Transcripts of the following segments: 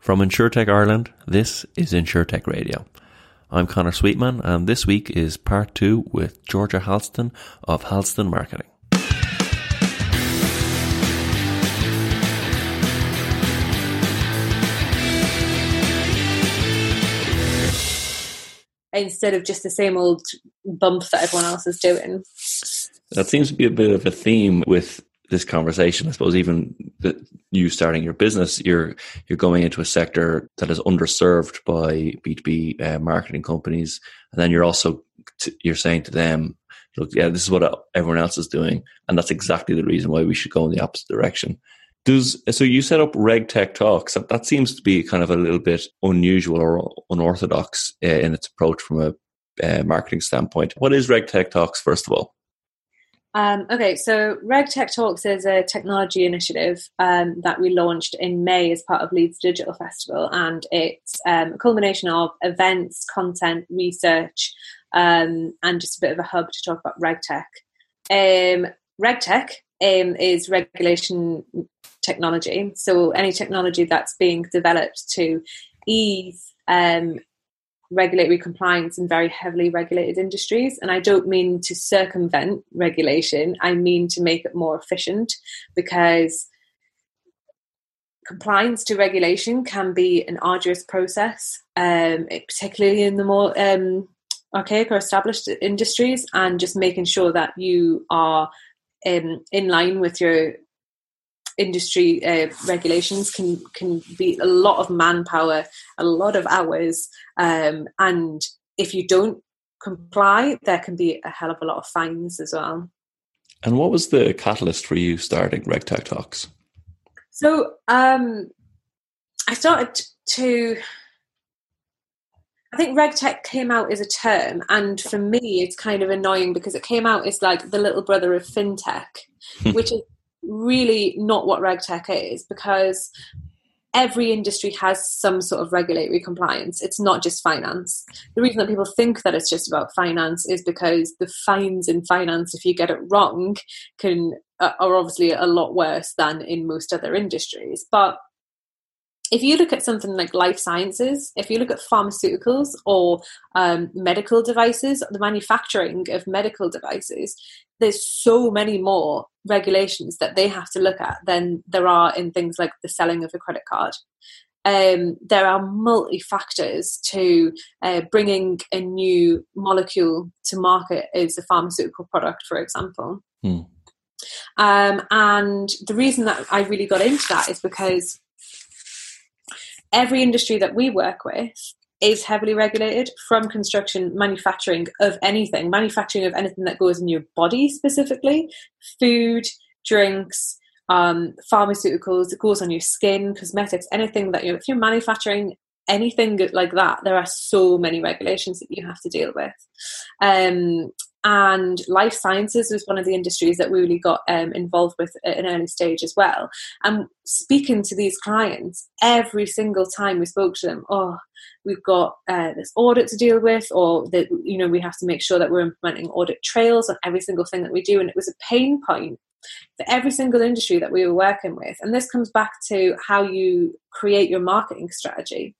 From InsureTech Ireland, this is InsureTech Radio. I'm Connor Sweetman, and this week is part two with Georgia Halston of Halston Marketing. Instead of just the same old bump that everyone else is doing. That seems to be a bit of a theme with this conversation. I suppose even you starting your business, you're you're going into a sector that is underserved by B two B uh, marketing companies, and then you're also t- you're saying to them, "Look, yeah, this is what everyone else is doing, and that's exactly the reason why we should go in the opposite direction." Does so? You set up Reg Tech Talks. That seems to be kind of a little bit unusual or unorthodox uh, in its approach from a uh, marketing standpoint. What is Reg Tech Talks, first of all? Um, okay, so RegTech Talks is a technology initiative um, that we launched in May as part of Leeds Digital Festival, and it's um, a culmination of events, content, research, um, and just a bit of a hub to talk about RegTech. Um, RegTech um, is regulation technology, so any technology that's being developed to ease um, regulatory compliance in very heavily regulated industries. And I don't mean to circumvent regulation, I mean to make it more efficient because compliance to regulation can be an arduous process, um, particularly in the more um, archaic or established industries, and just making sure that you are um, in line with your industry uh, regulations can can be a lot of manpower, a lot of hours, um, and if you don't comply, there can be a hell of a lot of fines as well. And what was the catalyst for you starting RegTech Talks? So um, I started to. I think RegTech came out as a term, and for me, it's kind of annoying because it came out as like the little brother of fintech, which is really not what regtech is because every industry has some sort of regulatory compliance. It's not just finance. The reason that people think that it's just about finance is because the fines in finance, if you get it wrong, can uh, are obviously a lot worse than in most other industries. But if you look at something like life sciences, if you look at pharmaceuticals or um, medical devices, the manufacturing of medical devices, there's so many more regulations that they have to look at than there are in things like the selling of a credit card. Um, there are multi factors to uh, bringing a new molecule to market as a pharmaceutical product, for example. Hmm. Um, and the reason that I really got into that is because every industry that we work with is heavily regulated from construction, manufacturing of anything, manufacturing of anything that goes in your body specifically, food, drinks, um, pharmaceuticals, it goes on your skin, cosmetics, anything that you're, if you're manufacturing anything like that, there are so many regulations that you have to deal with. Um, and life sciences was one of the industries that we really got um, involved with at an early stage as well. And speaking to these clients, every single time we spoke to them, oh, we've got uh, this audit to deal with, or that you know we have to make sure that we're implementing audit trails on every single thing that we do, and it was a pain point for every single industry that we were working with. And this comes back to how you create your marketing strategy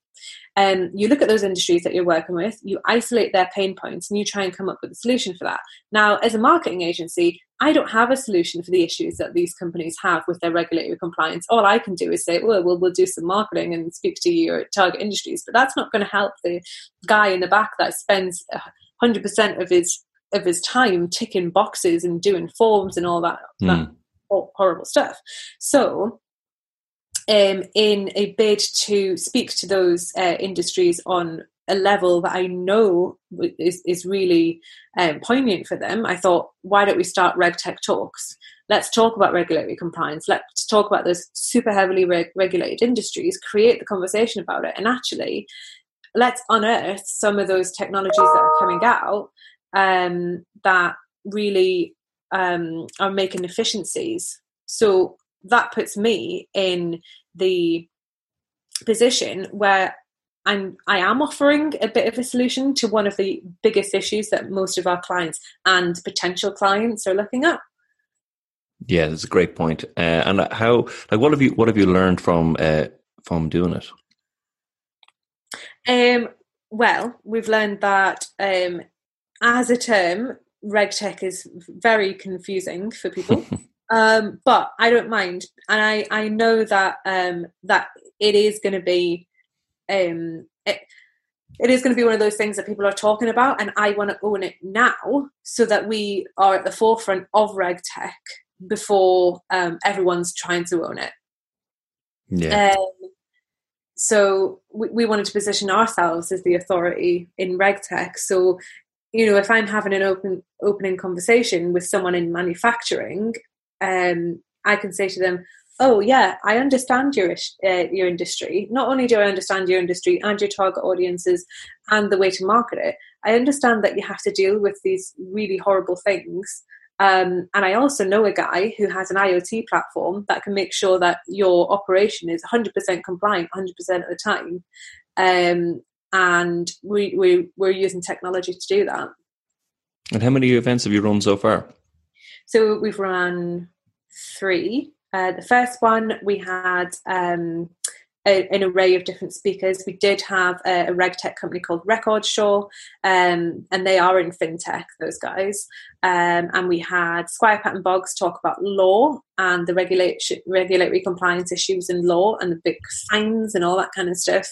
um, you look at those industries that you're working with, you isolate their pain points, and you try and come up with a solution for that. Now, as a marketing agency, I don't have a solution for the issues that these companies have with their regulatory compliance. All I can do is say, well, we'll, we'll do some marketing and speak to your target industries, but that's not going to help the guy in the back that spends 100% of his of his time ticking boxes and doing forms and all that, mm. that hmm. horrible stuff. So um, in a bid to speak to those uh, industries on a level that I know is, is really um, poignant for them, I thought, why don't we start RegTech Talks? Let's talk about regulatory compliance. Let's talk about those super heavily reg- regulated industries, create the conversation about it, and actually let's unearth some of those technologies that are coming out um, that really um, are making efficiencies. So that puts me in the position where I'm I am offering a bit of a solution to one of the biggest issues that most of our clients and potential clients are looking at. Yeah, that's a great point. Uh, and how like what have you what have you learned from uh, from doing it? Um, well, we've learned that um, as a term, regtech is very confusing for people. um, but I don't mind, and I I know that um, that it is going to be um, it, it is going to be one of those things that people are talking about, and I want to own it now so that we are at the forefront of regtech before um, everyone's trying to own it. Yeah. Um, so we, we wanted to position ourselves as the authority in regtech. So, you know, if I'm having an open opening conversation with someone in manufacturing, um, I can say to them, "Oh yeah, I understand your uh, your industry. Not only do I understand your industry and your target audiences and the way to market it, I understand that you have to deal with these really horrible things." Um, and I also know a guy who has an IoT platform that can make sure that your operation is 100% compliant 100% of the time. Um, and we, we, we're using technology to do that. And how many events have you run so far? So we've run three. Uh, the first one we had um, a, an array of different speakers. We did have a, a reg tech company called Recordsure, um, and they are in fintech, those guys. Um, and we had Squire Patton Boggs talk about law and the regulation, regulatory compliance issues in law and the big fines and all that kind of stuff.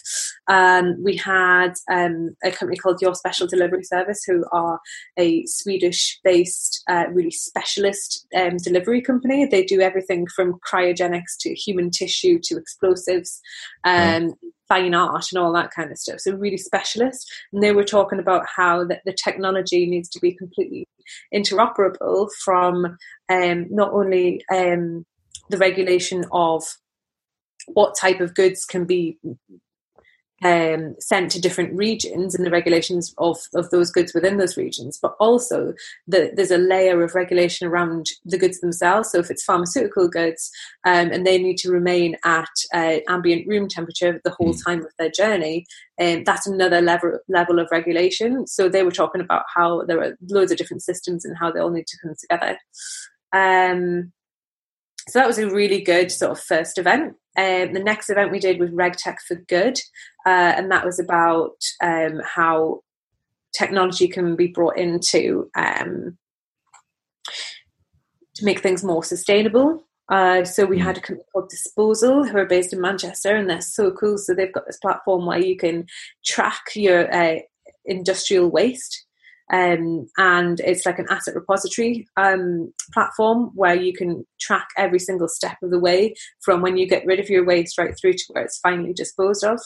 Um, we had um, a company called Your Special Delivery Service, who are a Swedish based, uh, really specialist um, delivery company. They do everything from cryogenics to human tissue to explosives. Um, fine art and all that kind of stuff. So really specialist. And they were talking about how that the technology needs to be completely interoperable from um, not only um, the regulation of what type of goods can be um, sent to different regions and the regulations of, of those goods within those regions, but also the, there's a layer of regulation around the goods themselves. So if it's pharmaceutical goods um, and they need to remain at uh, ambient room temperature the whole hmm. time of their journey, um, that's another level level of regulation. So they were talking about how there are loads of different systems and how they all need to come together. Um, so that was a really good sort of first event. Um, the next event we did was RegTech for Good, uh, and that was about um, how technology can be brought into um, to make things more sustainable. Uh, so we had a company called Dsposal who are based in Manchester, and they're so cool. So they've got this platform where you can track your uh, industrial waste um, and it's like an asset repository um, platform where you can track every single step of the way from when you get rid of your waste right through to where it's finally disposed of.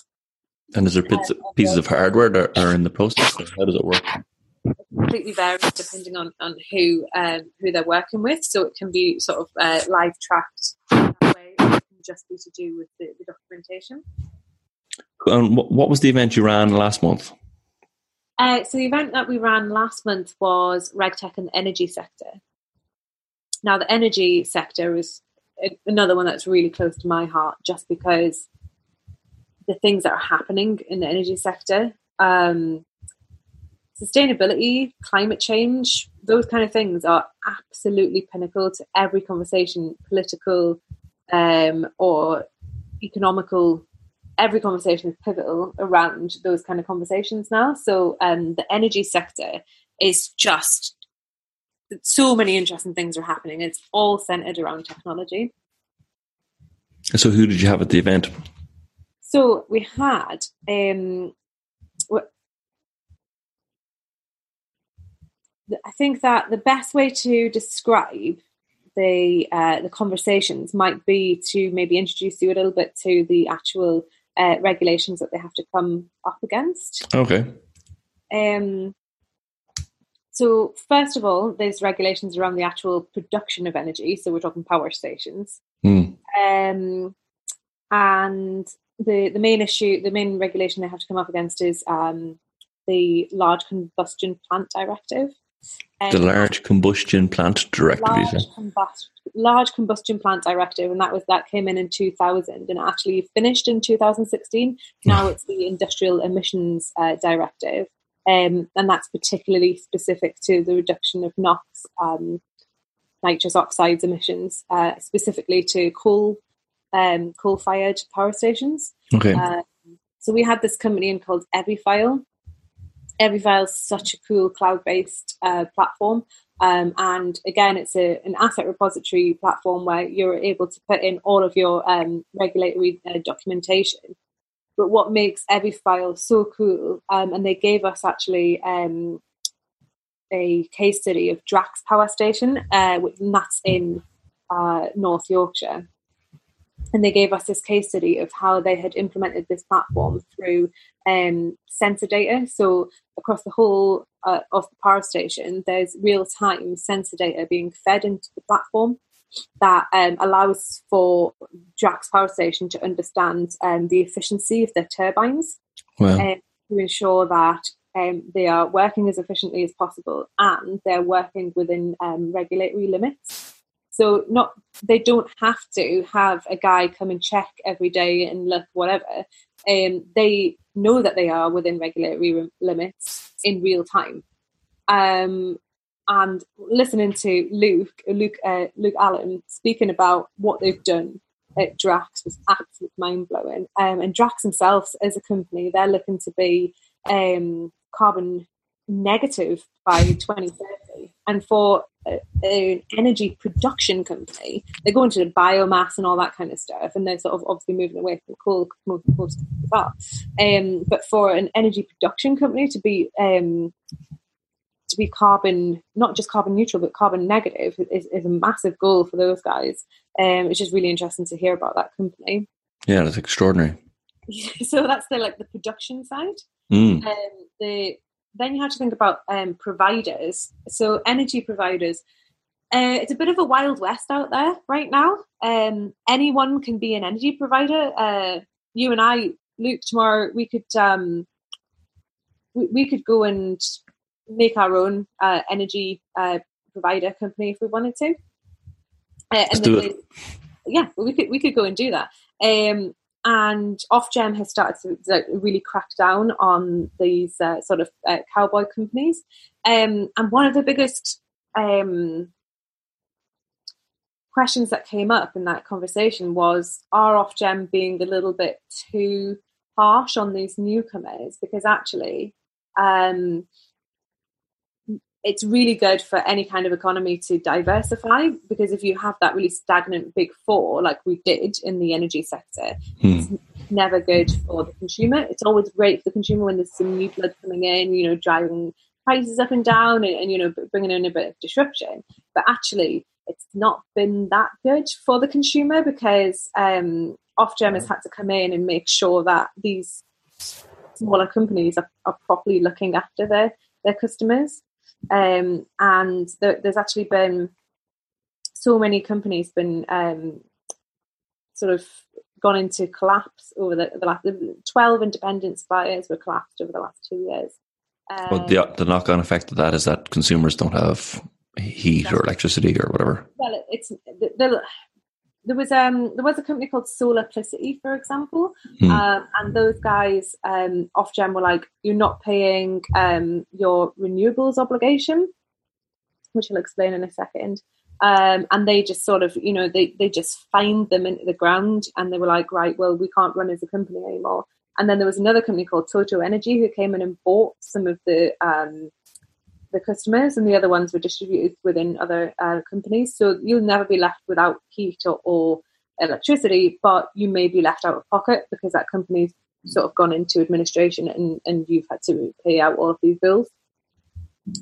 And is there um, pieces of hardware that are in the process? How does it work? It completely varies depending on, on who um, who they're working with. So it can be sort of uh, live tracked that way. It can just be to do with the, the documentation. And what was the event you ran last month? Uh, so the event that we ran last month was RegTech and the energy sector. Now the energy sector is another one that's really close to my heart, just because the things that are happening in the energy sector, um, sustainability, climate change, those kind of things are absolutely pinnacle to every conversation, political um, or economical every conversation is pivotal around those kind of conversations now. So um, the energy sector is just so many interesting things are happening. It's all centered around technology. So, who did you have at the event? So we had. Um, I think that the best way to describe the uh, the conversations might be to maybe introduce you a little bit to the actual uh, regulations that they have to come up against. Okay. Um, so, first of all, there's regulations around the actual production of energy. So, we're talking power stations. Mm. Um, and the, the main issue, the main regulation they have to come up against is um, the Large Combustion Plant Directive. Um, the Large Combustion Plant Directive, large, combust- large Combustion Plant Directive, and that was that came in in 2000 and actually finished in 2016. Now it's the Industrial Emissions uh, Directive, um, and that's particularly specific to the reduction of NOx, um, nitrous oxides emissions, uh, specifically to coal um, coal-fired power stations. Okay. Uh, So we had this company in called Everyfile. Everyfile is such a cool cloud-based uh, platform, um, and again, it's a, an asset repository platform where you're able to put in all of your um, regulatory uh, documentation. But what makes Everyfile so cool, um, and they gave us actually um, a case study of Drax Power Station, uh, and that's in uh, North Yorkshire and they gave us this case study of how they had implemented this platform through um, sensor data. So across the whole uh, of the power station, there's real time sensor data being fed into the platform that um, allows for Drax Power Station to understand um, the efficiency of their turbines wow. Um, to ensure that um, they are working as efficiently as possible and they're working within um, regulatory limits. So not they don't have to have a guy come and check every day and look whatever. Um, they know that they are within regulatory limits in real time. Um, and listening to Luke, Luke, uh, Luke Allen speaking about what they've done at Drax was absolutely mind blowing. Um, and Drax themselves, as a company, they're looking to be um, carbon negative by 2030. And for an energy production company. They go into to biomass and all that kind of stuff, and they're sort of obviously moving away from coal most, most of that. Um, but for an energy production company to be um, to be carbon, not just carbon neutral, but carbon negative, is, is a massive goal for those guys. Um, it's just really interesting to hear about that company. Yeah, that's extraordinary. so that's the like the production side. Mm. Um, the then you have to think about um, providers. So energy providers. Uh, it's a bit of a wild west out there right now. Um, anyone can be an energy provider. Uh, you and I, Luke, tomorrow we could um, we, we, could go and make our own uh, energy uh, provider company if we wanted to. Uh, do it. yeah, we could we could go and do that. Um, and Ofgem has started to really crack down on these uh, sort of uh, cowboy companies. Um, and one of the biggest um, questions that came up in that conversation was Are Ofgem being a little bit too harsh on these newcomers? Because actually, um, it's really good for any kind of economy to diversify because if you have that really stagnant big four like we did in the energy sector hmm. it's never good for the consumer. It's always great for the consumer when there's some new blood coming in you know driving prices up and down and, and you know bringing in a bit of disruption. But actually it's not been that good for the consumer because um, Ofgem has had to come in and make sure that these smaller companies are, are properly looking after their their customers um, and there, there's actually been so many companies been um, sort of gone into collapse over the, the last 12 independent suppliers were collapsed over the last two years. Um, well, the, the knock on effect of that is that consumers don't have heat or electricity or whatever. Well, it's the, the, there was um there was a company called Solarplicity, for example, hmm. um, and those guys um, Ofgem were like, you're not paying um, your renewables obligation, which I'll explain in a second. Um, and they just sort of, you know, they they just fined them into the ground, and they were like, right, well, we can't run as a company anymore. And then there was another company called Toto Energy who came in and bought some of the um, the customers, and the other ones were distributed within other uh, companies. So you'll never be left without heat or, or, electricity, but you may be left out of pocket because that company's sort of gone into administration and, and you've had to pay out all of these bills.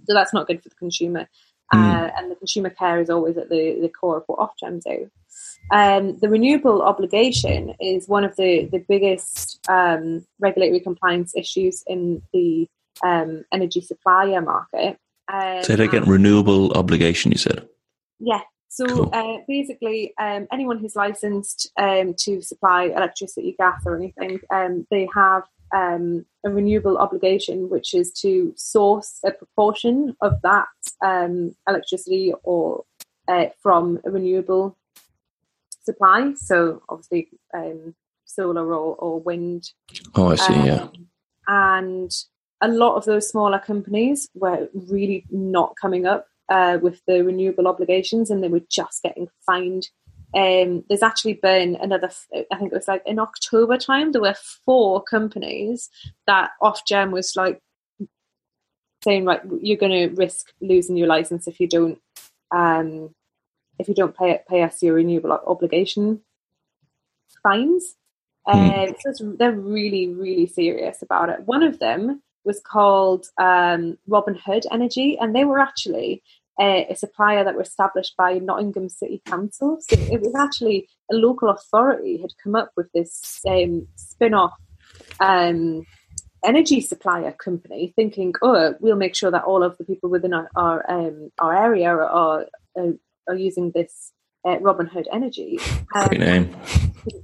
So that's not good for the consumer. Mm. Uh, and the consumer care is always at the, the core of what Ofgem do. Um, the renewable obligation is one of the, the biggest um, regulatory compliance issues in the um, energy supplier market. Um, Say that again, renewable obligation, you said? Yeah. So cool. uh, basically, um, anyone who's licensed um, to supply electricity, gas, or anything, um, they have um, a renewable obligation, which is to source a proportion of that um, electricity or uh, from a renewable supply. So obviously, um, solar or, or wind. Oh, I see. yeah. And a lot of those smaller companies were really not coming up uh, with the renewable obligations and they were just getting fined um, there's actually been another. I think it was like in October time. There were four companies that Ofgem was like saying, right, you're going to risk losing your license if you don't um, if you don't pay pay us your renewable obligation fines. Mm. so they're really, really serious about it. One of them was called um, Robin Hood Energy, and they were actually a, a, supplier that were established by Nottingham City Council. So it was actually a local authority had come up with this um, spin-off um, energy supplier company, thinking, "Oh, we'll make sure that all of the people within our our, um, our area are, are, are using this uh, Robin Hood Energy." Great name.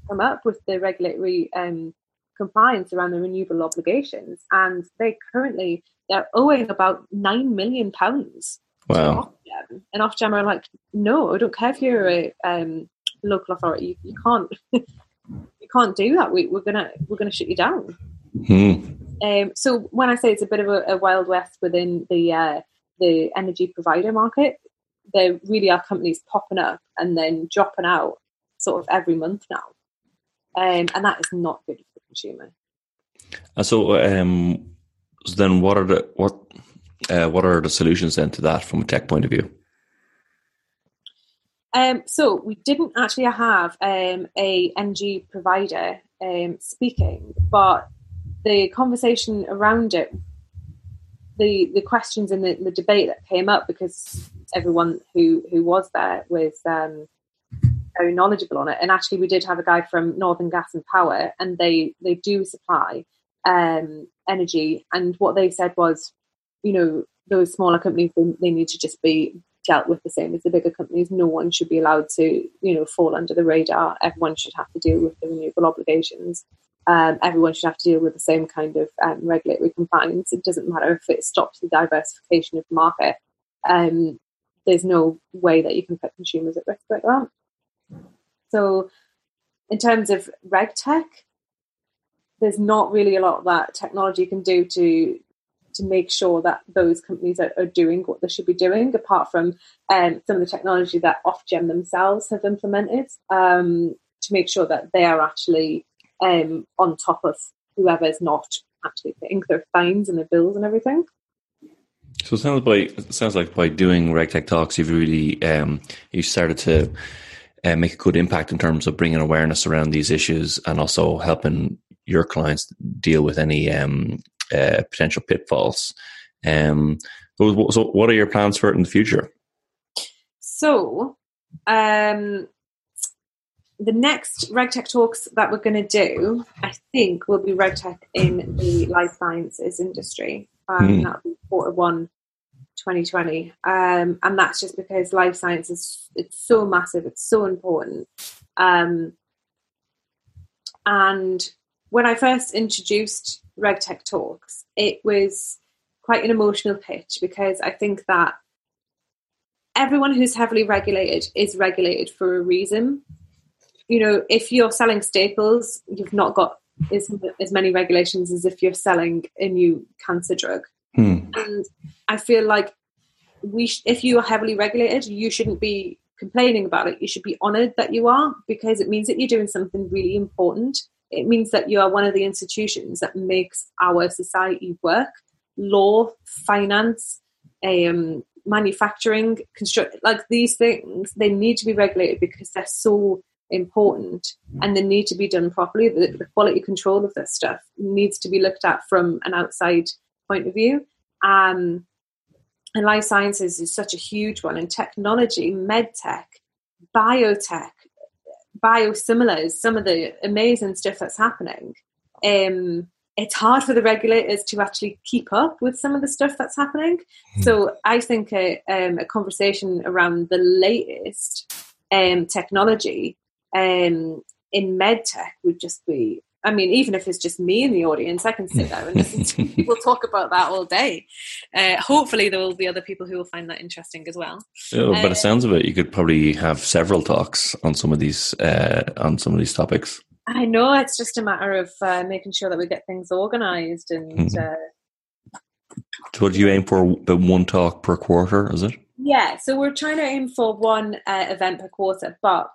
Come up with the regulatory um, compliance around the renewable obligations, and they currently they're owing about nine million pounds. Wow. Ofgem. And Ofgem are like, no, I don't care if you're a um, local authority, you, you can't, you can't do that. We, are gonna we're gonna shut you down. Hmm. Um, so when I say it's a bit of a, a wild west within the uh, the energy provider market, there really are companies popping up and then dropping out sort of every month now, um, and that is not good consumer. And so, um, so then, what are the what uh, what are the solutions then to that from a tech point of view? Um, so we didn't actually have um, a energy provider um, speaking, but the conversation around it, the the questions and the, the debate that came up because everyone who who was there was um, very knowledgeable on it. And actually, we did have a guy from Northern Gas and Power, and they they do supply um, energy. And what they said was, you know, those smaller companies they, they need to just be dealt with the same as the bigger companies. No one should be allowed to, you know, fall under the radar. Everyone should have to deal with the renewable obligations um, everyone should have to deal with the same kind of um, regulatory compliance. It doesn't matter if it stops the diversification of the market. Um, there's no way that you can put consumers at risk like that. So, in terms of reg tech, there's not really a lot that technology can do to to make sure that those companies are, are doing what they should be doing, apart from um, some of the technology that Ofgem themselves have implemented um, to make sure that they are actually um, on top of whoever's not actually paying their fines and their bills and everything. So it sounds it sounds like by doing RegTech talks, you've really um, you started to uh, make a good impact in terms of bringing awareness around these issues and also helping your clients deal with any um, uh, potential pitfalls. Um, so, what are your plans for it in the future? So, um, the next RegTech talks that we're going to do, I think, will be RegTech in the life sciences industry. Um, mm. That'll be quarter one 2020. Um, and that's just because life science is it's so massive, it's so important. Um, and when I first introduced RegTech Talks, it was quite an emotional pitch because I think that everyone who's heavily regulated is regulated for a reason you know, if you're selling staples, you've not got as, as many regulations as if you're selling a new cancer drug. Hmm. And I feel like we, sh- if you are heavily regulated, you shouldn't be complaining about it. You should be honoured that you are because it means that you're doing something really important. It means that you are one of the institutions that makes our society work. Law, finance, um, manufacturing, construct like these things, they need to be regulated because they're so important and they need to be done properly. The, the, quality control of this stuff needs to be looked at from an outside point of view. Um, and life sciences is such a huge one, and technology, medtech, biotech, biosimilars, some of the amazing stuff that's happening. Um, it's hard for the regulators to actually keep up with some of the stuff that's happening. Mm. So I think a, um, a conversation around the latest um, technology um, in medtech would just be I mean, even if it's just me in the audience, I can sit there and listen to people talk about that all day. Uh, hopefully, there will be other people who will find that interesting as well. Oh, but uh, it sounds of it, you could probably have several talks on some of these uh, on some of these topics. I know it's just a matter of uh, making sure that we get things organised and. Mm-hmm. Uh, so, what do you aim for? The one talk per quarter, is it? Yeah, so we're trying to aim for one uh, event per quarter, but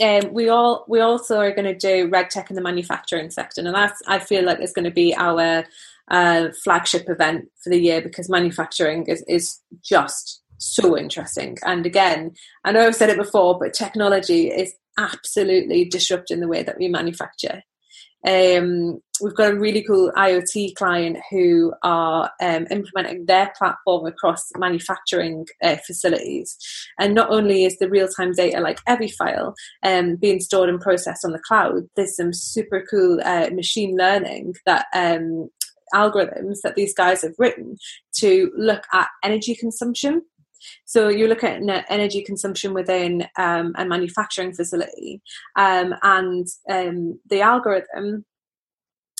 um, we all we also are going to do RegTech in the manufacturing sector, and that's I feel like is going to be our uh, flagship event for the year because manufacturing is is just so interesting. And again, I know I've said it before, but technology is absolutely disrupting the way that we manufacture. Um, we've got a really cool IoT client who are um, implementing their platform across manufacturing uh, facilities. And not only is the real time data like Everyfile um, being stored and processed on the cloud, there's some super cool uh, machine learning that um, algorithms that these guys have written to look at energy consumption so you look at energy consumption within um, a manufacturing facility, um, and um, the algorithm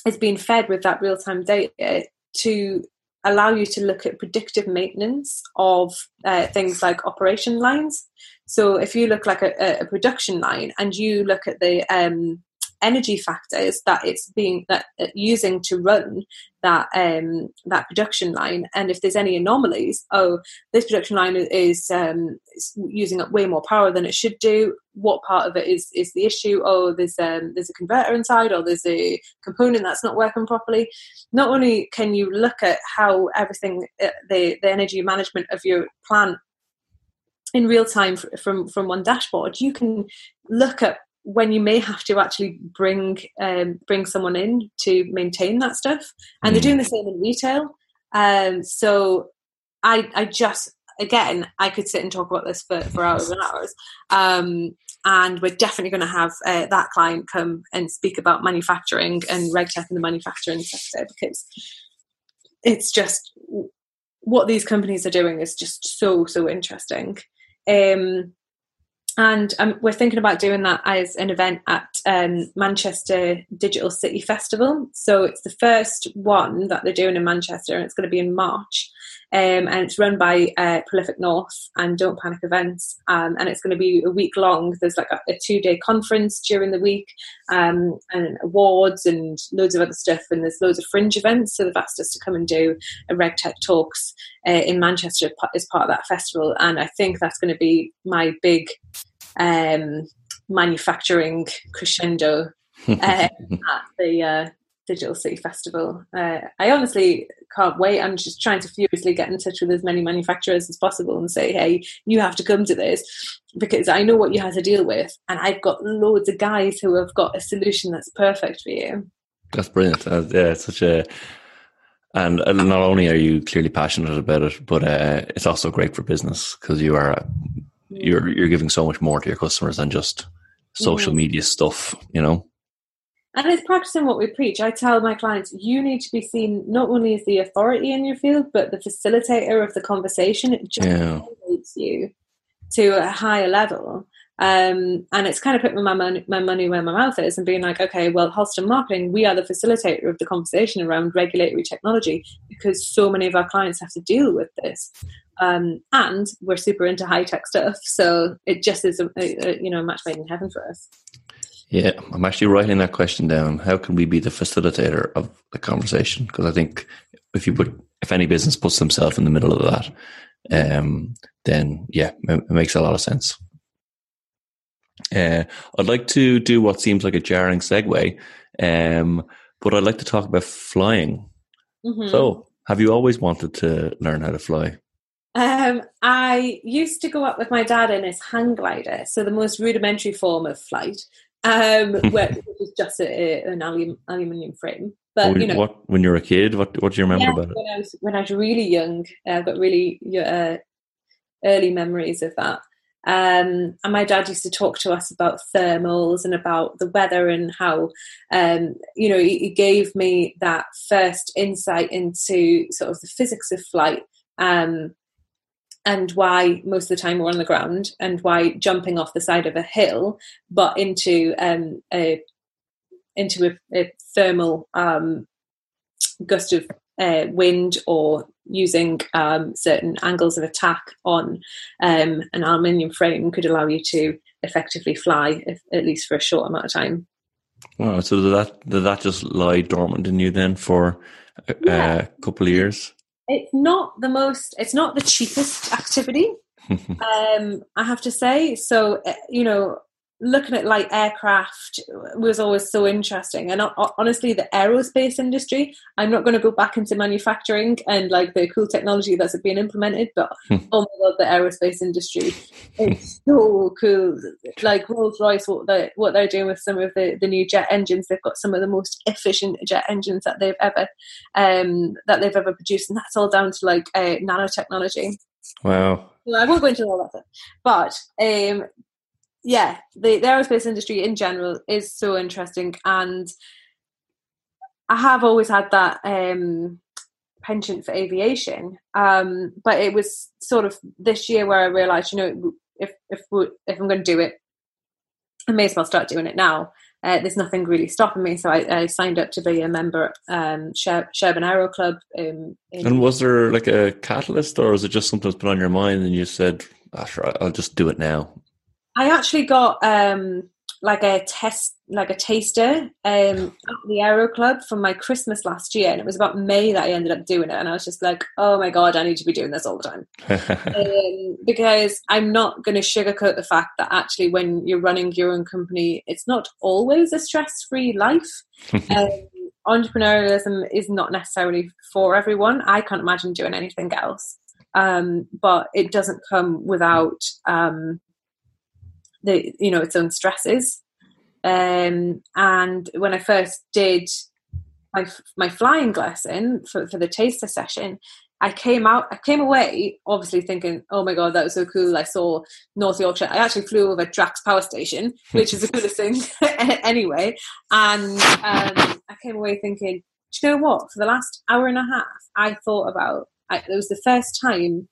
is being fed with that real time data to allow you to look at predictive maintenance of uh, things like operation lines. So if you look like a, a production line and you look at the um, energy factors that it's being that uh, using to run that um, that production line, and if there's any anomalies, oh, this production line is, um, is using up way more power than it should do. What part of it is is the issue? Oh, there's um, there's a converter inside, or there's a component that's not working properly. Not only can you look at how everything uh, the the energy management of your plant in real time from from one dashboard you can look at when you may have to actually bring um, bring someone in to maintain that stuff, and mm. they're doing the same in retail. Um, so I I just again I could sit and talk about this for, for hours and hours. Um, and we're definitely going to have uh, that client come and speak about manufacturing and regtech in the manufacturing sector because it's just what these companies are doing is just so so interesting. Um, and um, we're thinking about doing that as an event at um, Manchester Digital City Festival. So it's the first one that they're doing in Manchester, and it's going to be in March. Um, and it's run by uh, Prolific North and Don't Panic Events, um, and it's going to be a week long. There's like a, a two day conference during the week, um, and awards and loads of other stuff. And there's loads of fringe events. So they've asked us to come and do a RegTech talks uh, in Manchester as part of that festival. And I think that's going to be my big um, manufacturing crescendo uh, at the uh, Digital City Festival. Uh, I honestly can't wait. I'm just trying to furiously get in touch with as many manufacturers as possible and say, hey, you have to come to this because I know what you have to deal with. And I've got loads of guys who have got a solution that's perfect for you. That's brilliant. Uh, yeah, it's such a. And not only are you clearly passionate about it, but uh, it's also great for business because you are you're you're giving so much more to your customers than just social media stuff, you know. And it's practicing what we preach. I tell my clients, you need to be seen not only as the authority in your field, but the facilitator of the conversation. It just yeah. elevates you to a higher level. Um, and it's kind of putting my money, my money where my mouth is and being like, okay, well, Halston Marketing, we are the facilitator of the conversation around regulatory technology because so many of our clients have to deal with this. Um, and we're super into high tech stuff, so it just is a, a, you know a match made in heaven for us. Yeah, I'm actually writing that question down. How can we be the facilitator of the conversation? Because I think if you put if any business puts themselves in the middle of that, um, then yeah, it makes a lot of sense. Uh, I'd like to do what seems like a jarring segue, um, but I'd like to talk about flying. Mm-hmm. So, have you always wanted to learn how to fly? Um, I used to go up with my dad in his hang glider, so the most rudimentary form of flight, um, which was just a, an aluminium frame. But when, you know, what, when you were a kid, what what do you remember yeah, about it? When I was when I was really young, I've got really uh, early memories of that. Um, and my dad used to talk to us about thermals and about the weather and how, um, you know, he, he, gave me that first insight into sort of the physics of flight. Um, and why most of the time we're on the ground and why jumping off the side of a hill but into um, a into a, a thermal um, gust of uh, wind or using um, certain angles of attack on um, an aluminium frame could allow you to effectively fly, if, at least for a short amount of time. Wow! So did that did that just lie dormant in you then for a, yeah. a couple of years? it's not the most it's not the cheapest activity um i have to say so eh, you know looking at like aircraft was always so interesting. And honestly the aerospace industry i'm not going to go back into manufacturing and like the cool technology that's being implemented but hmm. oh my god the aerospace industry. Is so cool. Like rolls royce what they're, what they're doing with some of the, the new jet engines they've got some of the most efficient jet engines that they've ever um that they've ever produced and that's all down to like uh, nanotechnology. Wow. Well, I won't go into all that, but um, yeah, the, the aerospace industry in general is so interesting, and I have always had that um, penchant for aviation. Um, but it was sort of this year where I realised, you know, if if if I'm going to do it, I may as well start doing it now. Uh, there's nothing really stopping me, so I, I signed up to be a member um, Sherburn Aero Club. Um, and was there like a catalyst, or was it just something that's put on your mind and you said, oh, sure, "I'll just do it now"? I actually got um, like a test, like a taster um, at the Aero Club for my Christmas last year, and it was about May that I ended up doing it, and I was just like, "Oh my god, I need to be doing this all the time," um, because I'm not going to sugarcoat the fact that actually, when you're running your own company, it's not always a stress-free life. um, entrepreneurialism is not necessarily for everyone. I can't imagine doing anything else. Um, but it doesn't come without um, the you know its own stresses. Um, and when I first did my my flying lesson for, for the taster session, I came out, I came away obviously thinking, oh my god, that was so cool. I saw North Yorkshire. I actually flew over Drax Power Station, which is the coolest thing anyway. And um, I came away thinking, do you know what? For the last hour and a half, I thought about. I, it was the first time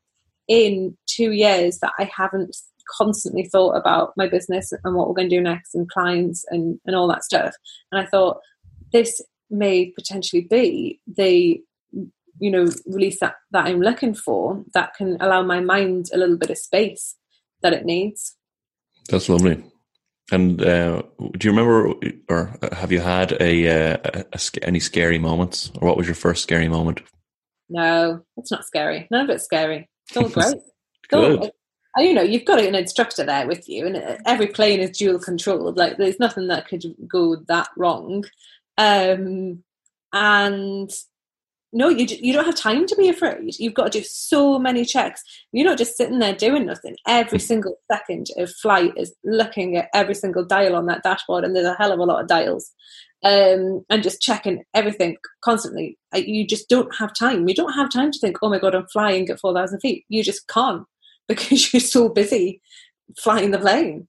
in two years that I haven't constantly thought about my business and what we're going to do next and clients and, and all that stuff. And I thought this may potentially be the you know release that that I'm looking for that can allow my mind a little bit of space that it needs. That's lovely. And uh, do you remember, or have you had a, uh, a, any scary moments, or what was your first scary moment? No, it's not scary. None of it's scary. It's all great. Good you know you've got an instructor there with you and uh, every plane is dual controlled. Like there's nothing that could go that wrong. Um, and no you, you don't have time to be afraid. You've got to do so many checks. You're not just sitting there doing nothing. Every single second of flight is looking at every single dial on that dashboard and there's a hell of a lot of dials. Um, and just checking everything constantly. You just don't have time. You don't have time to think oh my god i'm flying at 4000 feet. You just can't because you're so busy flying the plane.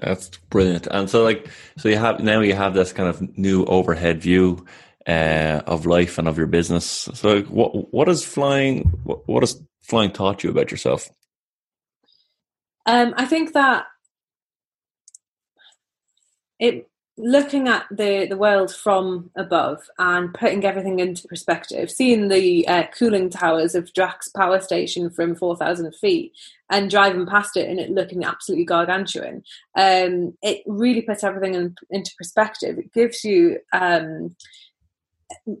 That's brilliant. And so, like, so you have now you have this kind of new overhead view uh, of life and of your business. So, like, what what is flying? What, what has flying taught you about yourself? Um, I think that it looking at the, the world from above and putting everything into perspective, seeing the uh, cooling towers of Drax Power Station from 4,000 feet and driving past it and it looking absolutely gargantuan, um, it really puts everything in, into perspective. It gives you um,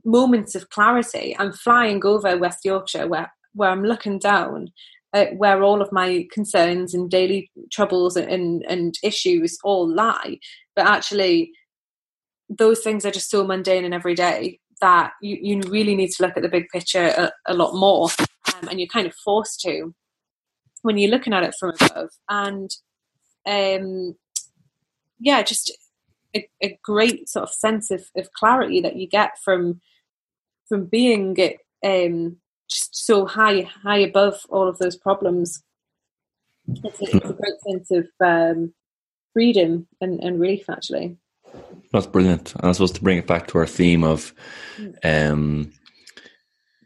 moments of clarity. I'm flying over West Yorkshire where, where I'm looking down uh, where all of my concerns and daily troubles and, and issues all lie. But actually, those things are just so mundane and everyday that you, you really need to look at the big picture a, a lot more. Um, and you're kind of forced to when you're looking at it from above. And um, yeah, just a, a, great sort of sense of, of clarity that you get from from being um, just so high high above all of those problems. It's a, it's a great sense of um, freedom and, and relief, actually. That's brilliant. And I suppose to bring it back to our theme of um,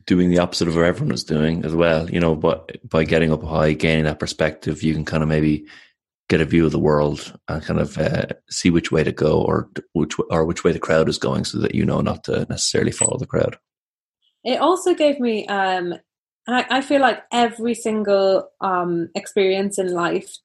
doing the opposite of what everyone is doing as well, you know, but by getting up high, gaining that perspective, you can kind of maybe get a view of the world and kind of uh, see which way to go or which or which way the crowd is going so that you know not to necessarily follow the crowd. It also gave me, um, I, I feel like every single um, experience in life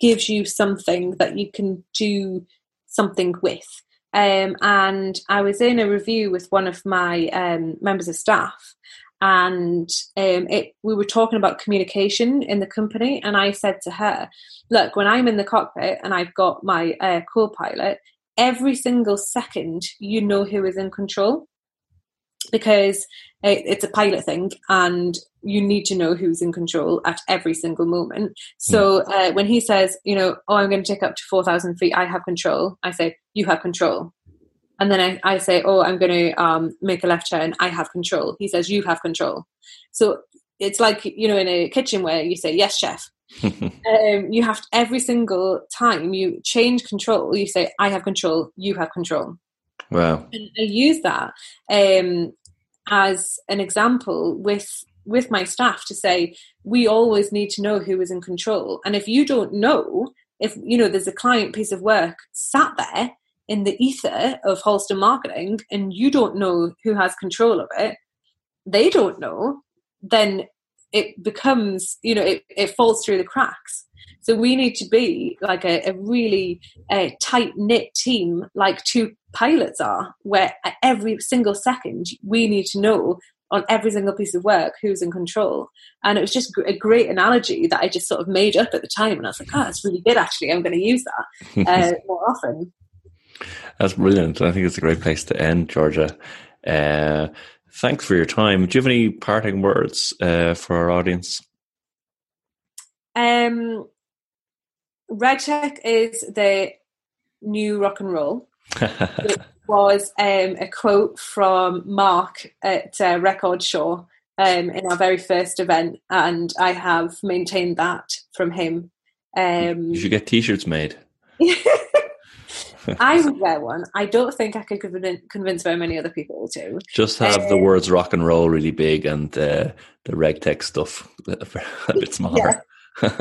gives you something that you can do something with. Um, and I was in a review with one of my um, members of staff, and um, it, we were talking about communication in the company and i said to her look when i'm in the cockpit and i've got my uh, co-pilot every single second you know who is in control because it's a pilot thing and you need to know who's in control at every single moment so hmm. uh, when he says you know oh i'm going to take up to 4000 feet i have control i say you have control and then I, I say, oh, I'm going to um, make a left turn. I have control. He says, you have control. So it's like, you know, in a kitchen where you say, yes, chef. um, you have to, every single time you change control, you say, I have control, you have control. Wow. And I use that um, as an example with with my staff to say we always need to know who is in control and if you don't know if you know there's a client piece of work sat there in the ether of Halston marketing and you don't know who has control of it, they don't know, then it becomes, you know, it, it falls through the cracks. So we need to be like a, a really uh, tight knit team, like two pilots are, where every single second we need to know on every single piece of work who's in control. And it was just a great analogy that I just sort of made up at the time. And I was like, oh, that's really good, actually. I'm going to use that uh, more often. That's brilliant. I think it's a great place to end, Georgia. Uh, thanks for your time. Do you have any parting words uh, for our audience? Um, RegTech is the new rock and roll. it was um, a quote from Mark at uh, Recordsure um, in our very first event, and I have maintained that from him. Um, you should get T-shirts made. I would wear one. I don't think I could convince very many other people to. Just have um, the words rock and roll really big and uh, the RegTech stuff a bit smaller. Yeah.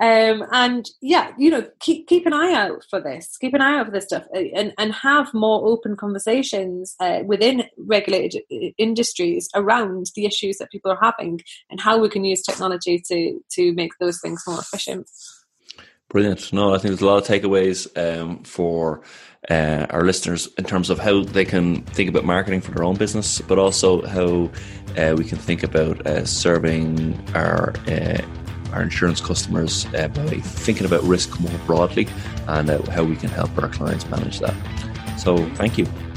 Um, and yeah, you know, keep keep an eye out for this. Keep an eye out for this stuff, uh, and and have more open conversations uh, within regulated industries around the issues that people are having and how we can use technology to to make those things more efficient. Brilliant. No, I think there's a lot of takeaways um, for uh, our listeners in terms of how they can think about marketing for their own business, but also how uh, we can think about uh, serving our uh, our insurance customers uh, by thinking about risk more broadly and uh, how we can help our clients manage that. So, thank you. Thank you.